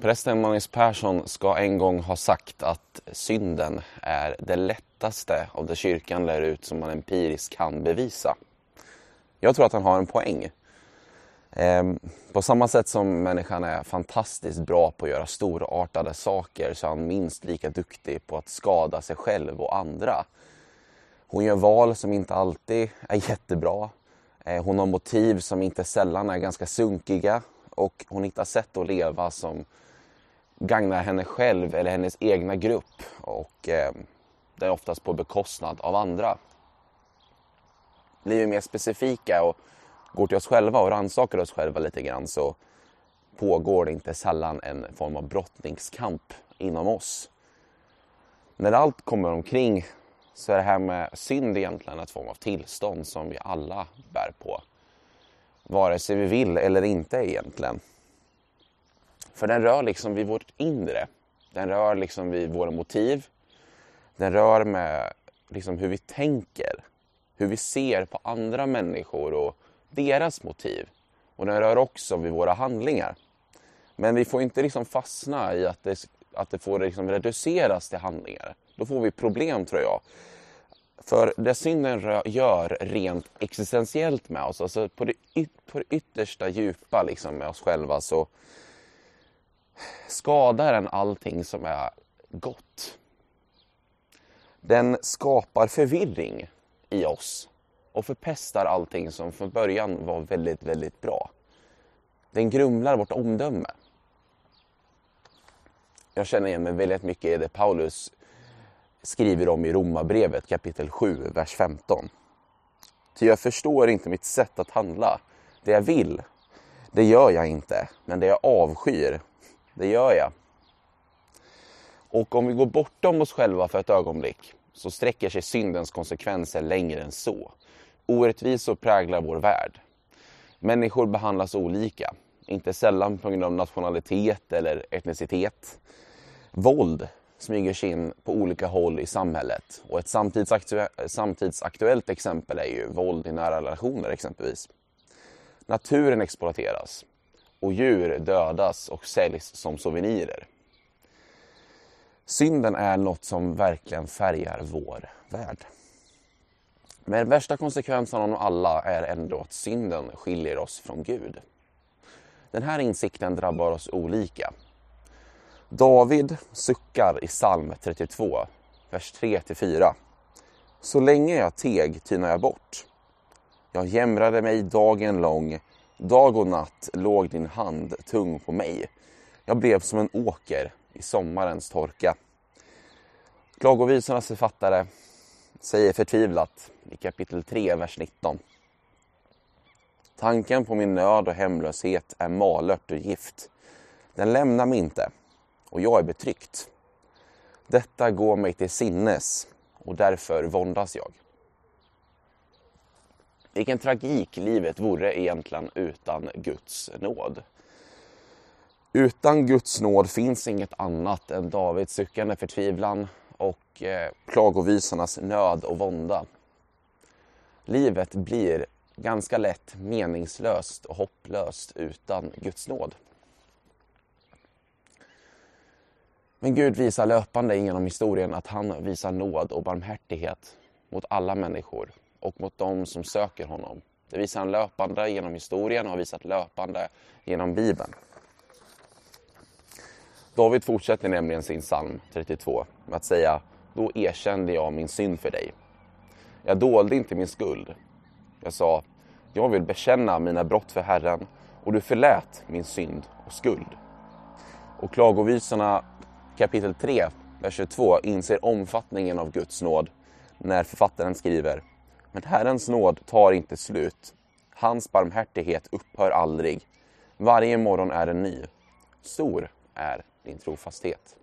Prästen Magnus Persson ska en gång ha sagt att synden är det lättaste av det kyrkan lär ut som man empiriskt kan bevisa. Jag tror att han har en poäng. Ehm, på samma sätt som människan är fantastiskt bra på att göra storartade saker så är han minst lika duktig på att skada sig själv och andra. Hon gör val som inte alltid är jättebra. Eh, hon har motiv som inte sällan är ganska sunkiga och hon hittar sätt att leva som gagnar henne själv eller hennes egna grupp och eh, det är oftast på bekostnad av andra. Blir vi mer specifika och går till oss själva och rannsakar oss själva lite grann så pågår det inte sällan en form av brottningskamp inom oss. När allt kommer omkring så är det här med synd egentligen ett form av tillstånd som vi alla bär på. Vare sig vi vill eller inte egentligen. För den rör liksom vid vårt inre. Den rör liksom vid våra motiv. Den rör med liksom hur vi tänker. Hur vi ser på andra människor och deras motiv. Och den rör också vid våra handlingar. Men vi får inte liksom fastna i att det, att det får liksom reduceras till handlingar. Då får vi problem tror jag. För det synden gör rent existentiellt med oss, alltså på det, yt på det yttersta djupa liksom med oss själva så skadar den allting som är gott. Den skapar förvirring i oss och förpestar allting som från början var väldigt, väldigt bra. Den grumlar vårt omdöme. Jag känner igen mig väldigt mycket i det Paulus skriver om i Romarbrevet kapitel 7, vers 15. Ty jag förstår inte mitt sätt att handla. Det jag vill, det gör jag inte. Men det jag avskyr, det gör jag. Och om vi går bortom oss själva för ett ögonblick så sträcker sig syndens konsekvenser längre än så. Orättvisor präglar vår värld. Människor behandlas olika, inte sällan på grund av nationalitet eller etnicitet. Våld smyger sig in på olika håll i samhället. Och ett samtidsaktuellt, samtidsaktuellt exempel är ju våld i nära relationer exempelvis. Naturen exploateras och djur dödas och säljs som souvenirer. Synden är något som verkligen färgar vår värld. Men den värsta konsekvensen av alla är ändå att synden skiljer oss från Gud. Den här insikten drabbar oss olika. David suckar i psalm 32, vers 3-4. Så länge jag teg tynade jag bort. Jag jämrade mig dagen lång Dag och natt låg din hand tung på mig. Jag blev som en åker i sommarens torka. Klagovisornas författare säger förtvivlat i kapitel 3, vers 19. Tanken på min nöd och hemlöshet är malört och gift. Den lämnar mig inte och jag är betryckt. Detta går mig till sinnes och därför våndas jag. Vilken tragik livet vore egentligen utan Guds nåd. Utan Guds nåd finns inget annat än Davids suckande förtvivlan och eh, nöd och vånda. Livet blir ganska lätt meningslöst och hopplöst utan Guds nåd. Men Gud visar löpande genom historien att han visar nåd och barmhärtighet mot alla människor och mot dem som söker honom. Det visar han löpande genom historien och har visat löpande genom Bibeln. David fortsätter nämligen sin psalm 32 med att säga Då erkände jag min synd för dig. Jag dolde inte min skuld. Jag sa Jag vill bekänna mina brott för Herren och du förlät min synd och skuld. Och klagovisorna kapitel 3, vers 22 inser omfattningen av Guds nåd när författaren skriver men Herrens nåd tar inte slut. Hans barmhärtighet upphör aldrig. Varje morgon är en ny. Stor är din trofasthet.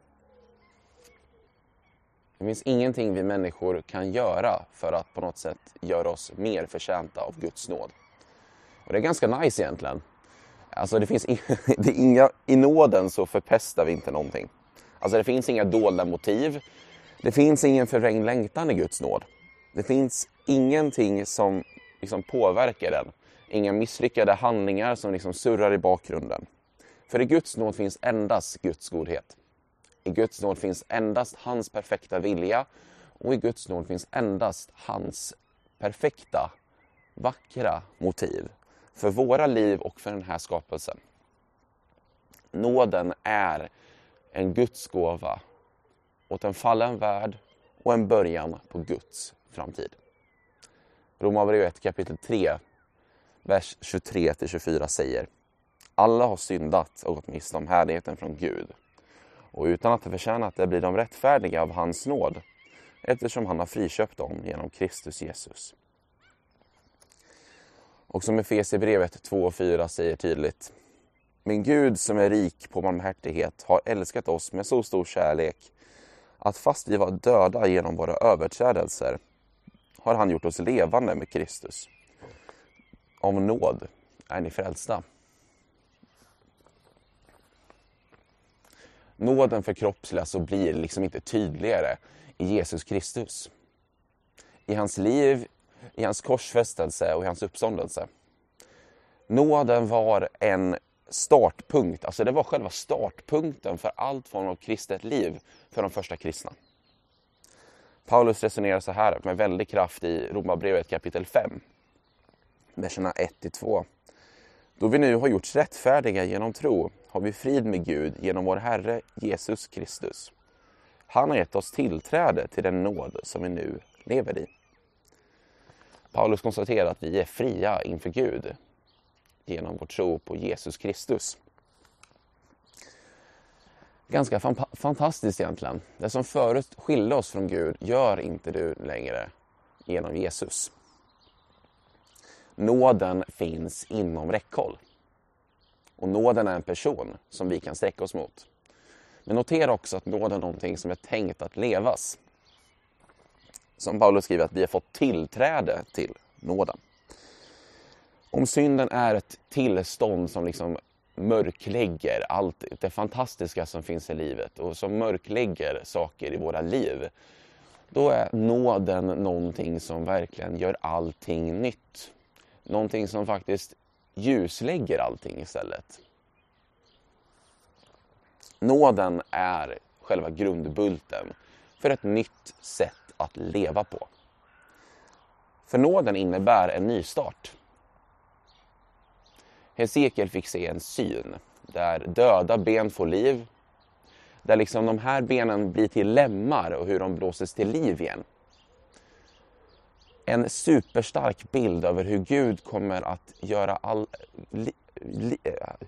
Det finns ingenting vi människor kan göra för att på något sätt göra oss mer förtjänta av Guds nåd. Och det är ganska nice egentligen. Alltså det finns det inga, I nåden så förpestar vi inte någonting. Alltså det finns inga dolda motiv. Det finns ingen förvrängd längtan i Guds nåd. Det finns ingenting som liksom påverkar den. Inga misslyckade handlingar som liksom surrar i bakgrunden. För i Guds nåd finns endast Guds godhet. I Guds nåd finns endast hans perfekta vilja och i Guds nåd finns endast hans perfekta, vackra motiv för våra liv och för den här skapelsen. Nåden är en Guds gåva åt en fallen värld och en början på Guds framtid. Romarbrevet kapitel 3, vers 23-24 säger Alla har syndat och gått miste om härligheten från Gud och utan att ha förtjänat det blir de rättfärdiga av hans nåd eftersom han har friköpt dem genom Kristus Jesus. Och som Efesierbrevet 2 och 4 säger tydligt min Gud som är rik på barmhärtighet har älskat oss med så stor kärlek att fast vi var döda genom våra överträdelser har han gjort oss levande med Kristus. Av nåd är ni frälsta. Nåden förkroppsligas och blir liksom inte tydligare i Jesus Kristus. I hans liv, i hans korsfästelse och i hans uppståndelse. Nåden var en startpunkt, alltså det var själva startpunkten för allt form av kristet liv för de första kristna. Paulus resonerar så här med väldig kraft i Romarbrevet kapitel 5, verserna 1-2. Då vi nu har gjorts rättfärdiga genom tro har vi frid med Gud genom vår Herre Jesus Kristus. Han har gett oss tillträde till den nåd som vi nu lever i. Paulus konstaterar att vi är fria inför Gud genom vår tro på Jesus Kristus. Ganska fantastiskt egentligen. Det som förut skilde oss från Gud gör inte du längre genom Jesus. Nåden finns inom räckhåll. Och nåden är en person som vi kan sträcka oss mot. Men notera också att nåden är någonting som är tänkt att levas. Som Paulus skriver att vi har fått tillträde till nåden. Om synden är ett tillstånd som liksom mörklägger allt det fantastiska som finns i livet och som mörklägger saker i våra liv. Då är nåden någonting som verkligen gör allting nytt. Någonting som faktiskt ljuslägger allting istället. Nåden är själva grundbulten för ett nytt sätt att leva på. För nåden innebär en nystart. Hesekiel fick se en syn där döda ben får liv. Där liksom de här benen blir till lemmar och hur de blåses till liv igen. En superstark bild över hur Gud kommer att göra all, li, li,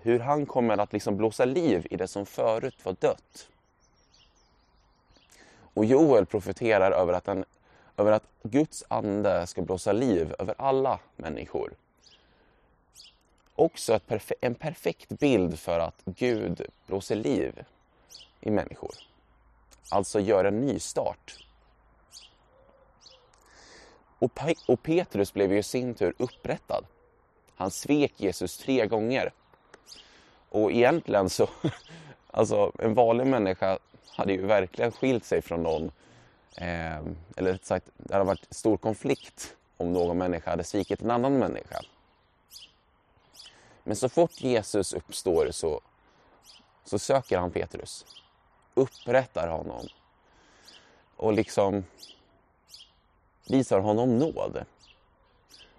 hur han kommer att liksom blåsa liv i det som förut var dött. Och Joel profeterar över att, han, över att Guds ande ska blåsa liv över alla människor också perfe en perfekt bild för att Gud blåser liv i människor. Alltså gör en nystart. Och, Pe och Petrus blev ju i sin tur upprättad. Han svek Jesus tre gånger. Och egentligen så, alltså en vanlig människa hade ju verkligen skilt sig från någon. Eh, eller sagt, det hade varit stor konflikt om någon människa hade svikit en annan människa. Men så fort Jesus uppstår så, så söker han Petrus, upprättar honom och liksom visar honom nåd.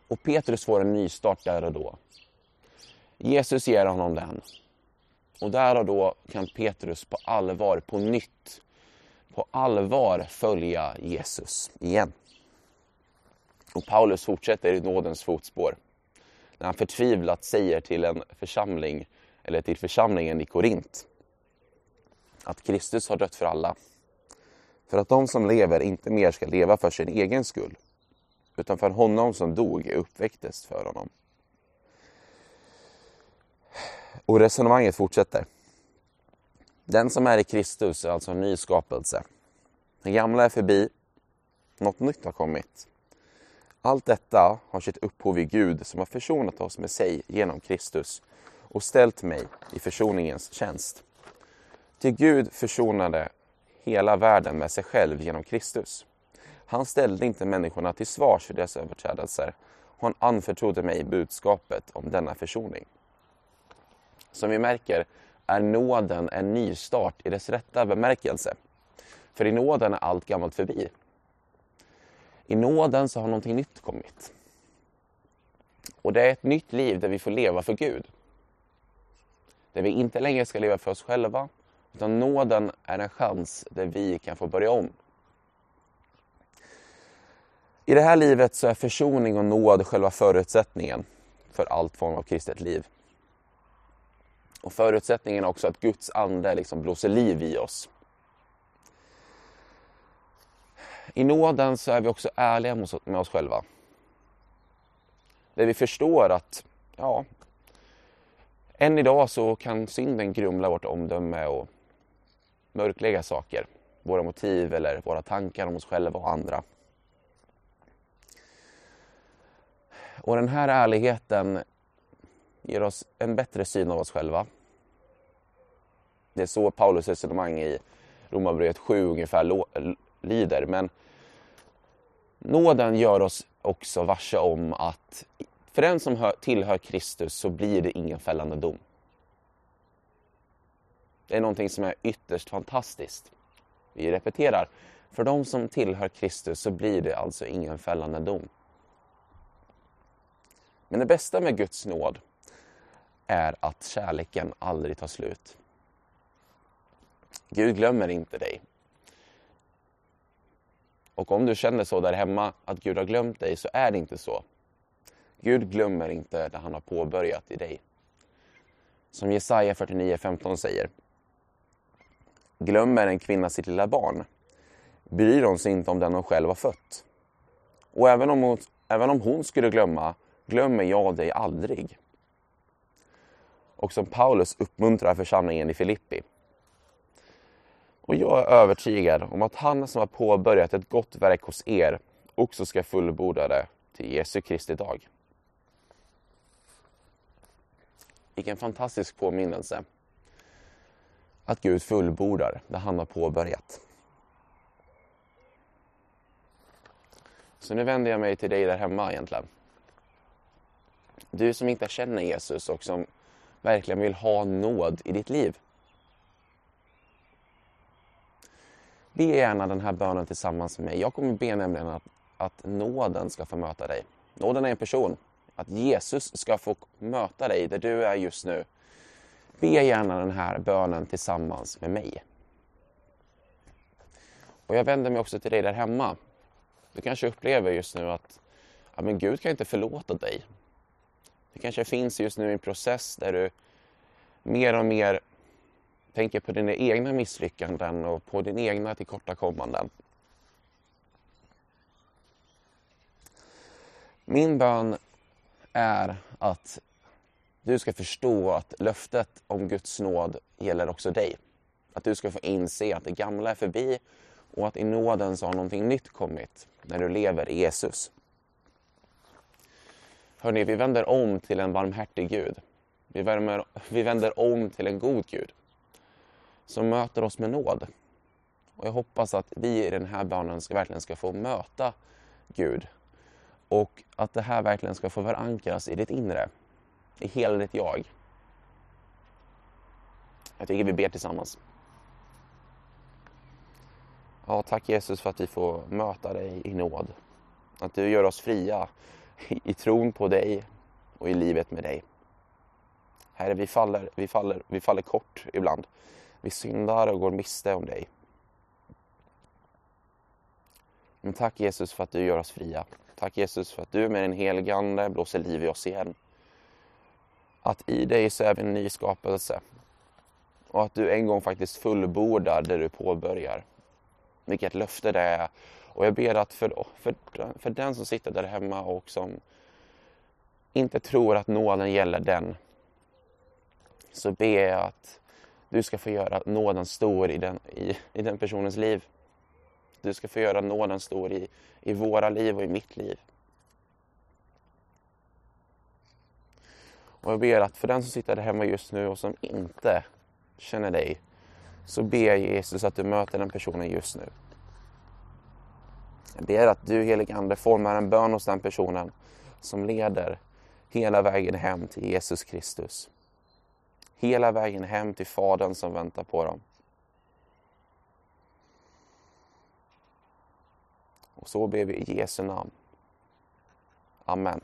Och Petrus får en nystart där och då. Jesus ger honom den. Och där och då kan Petrus på allvar, på nytt, på allvar följa Jesus igen. Och Paulus fortsätter i nådens fotspår när han förtvivlat säger till en församling, eller till församlingen i Korint, att Kristus har dött för alla. För att de som lever inte mer ska leva för sin egen skull, utan för honom som dog och uppväcktes för honom. Och resonemanget fortsätter. Den som är i Kristus är alltså en ny skapelse. Det gamla är förbi, något nytt har kommit. Allt detta har sitt upphov i Gud som har försonat oss med sig genom Kristus och ställt mig i försoningens tjänst. Till Gud försonade hela världen med sig själv genom Kristus. Han ställde inte människorna till svars för deras överträdelser och han anförtrodde mig budskapet om denna försoning. Som vi märker är nåden en nystart i dess rätta bemärkelse. För i nåden är allt gammalt förbi. I nåden så har någonting nytt kommit. Och det är ett nytt liv där vi får leva för Gud. Där vi inte längre ska leva för oss själva, utan nåden är en chans där vi kan få börja om. I det här livet så är försoning och nåd själva förutsättningen för allt form av kristet liv. Och förutsättningen är också att Guds ande liksom blåser liv i oss. I nåden så är vi också ärliga med oss själva. Där vi förstår att, ja, än idag så kan synden grumla vårt omdöme och mörklägga saker. Våra motiv eller våra tankar om oss själva och andra. Och den här ärligheten ger oss en bättre syn av oss själva. Det är så Paulus resonemang i Romarbrevet 7 ungefär lyder. Men nåden gör oss också varse om att för den som tillhör Kristus så blir det ingen fällande dom. Det är någonting som är ytterst fantastiskt. Vi repeterar. För de som tillhör Kristus så blir det alltså ingen fällande dom. Men det bästa med Guds nåd är att kärleken aldrig tar slut. Gud glömmer inte dig. Och om du känner så där hemma, att Gud har glömt dig, så är det inte så. Gud glömmer inte det han har påbörjat i dig. Som Jesaja 49.15 säger. Glömmer en kvinna sitt lilla barn, bryr hon sig inte om den hon själv har fött. Och även om hon, även om hon skulle glömma, glömmer jag dig aldrig. Och som Paulus uppmuntrar församlingen i Filippi. Och jag är övertygad om att han som har påbörjat ett gott verk hos er också ska fullborda det till Jesu Kristi dag. Vilken fantastisk påminnelse. Att Gud fullbordar det han har påbörjat. Så nu vänder jag mig till dig där hemma egentligen. Du som inte känner Jesus och som verkligen vill ha nåd i ditt liv. Be gärna den här bönen tillsammans med mig. Jag kommer be nämligen att, att nåden ska få möta dig. Nåden är en person. Att Jesus ska få möta dig där du är just nu. Be gärna den här bönen tillsammans med mig. Och jag vänder mig också till dig där hemma. Du kanske upplever just nu att ja, men Gud kan inte förlåta dig. Det kanske finns just nu en process där du mer och mer tänker på dina egna misslyckanden och på dina egna tillkortakommanden. Min bön är att du ska förstå att löftet om Guds nåd gäller också dig. Att du ska få inse att det gamla är förbi och att i nåden så har någonting nytt kommit när du lever i Jesus. Hörni, vi vänder om till en barmhärtig Gud. Vi, värmer, vi vänder om till en god Gud som möter oss med nåd. Och jag hoppas att vi i den här bönen ska, verkligen ska få möta Gud och att det här verkligen ska få förankras i ditt inre, i hela ditt jag. Jag tycker vi ber tillsammans. Ja, tack Jesus för att vi får möta dig i nåd. Att du gör oss fria i tron på dig och i livet med dig. Herre, vi faller, vi faller, vi faller kort ibland. Vi syndar och går miste om dig. Men tack Jesus för att du gör oss fria. Tack Jesus för att du med din helige Ande blåser liv i oss igen. Att i dig så är vi en ny skapelse. Och att du en gång faktiskt fullbordar det du påbörjar. Vilket löfte det är. Och jag ber att för, för, för den som sitter där hemma och som inte tror att nåden gäller den. Så ber jag att du ska få göra nåden stor i den, i, i den personens liv. Du ska få göra nåden stor i, i våra liv och i mitt liv. Och jag ber att för den som sitter där hemma just nu och som inte känner dig så ber jag Jesus att du möter den personen just nu. Jag ber att du helig Ande formar en bön hos den personen som leder hela vägen hem till Jesus Kristus hela vägen hem till Fadern som väntar på dem. Och så ber vi i Jesu namn. Amen.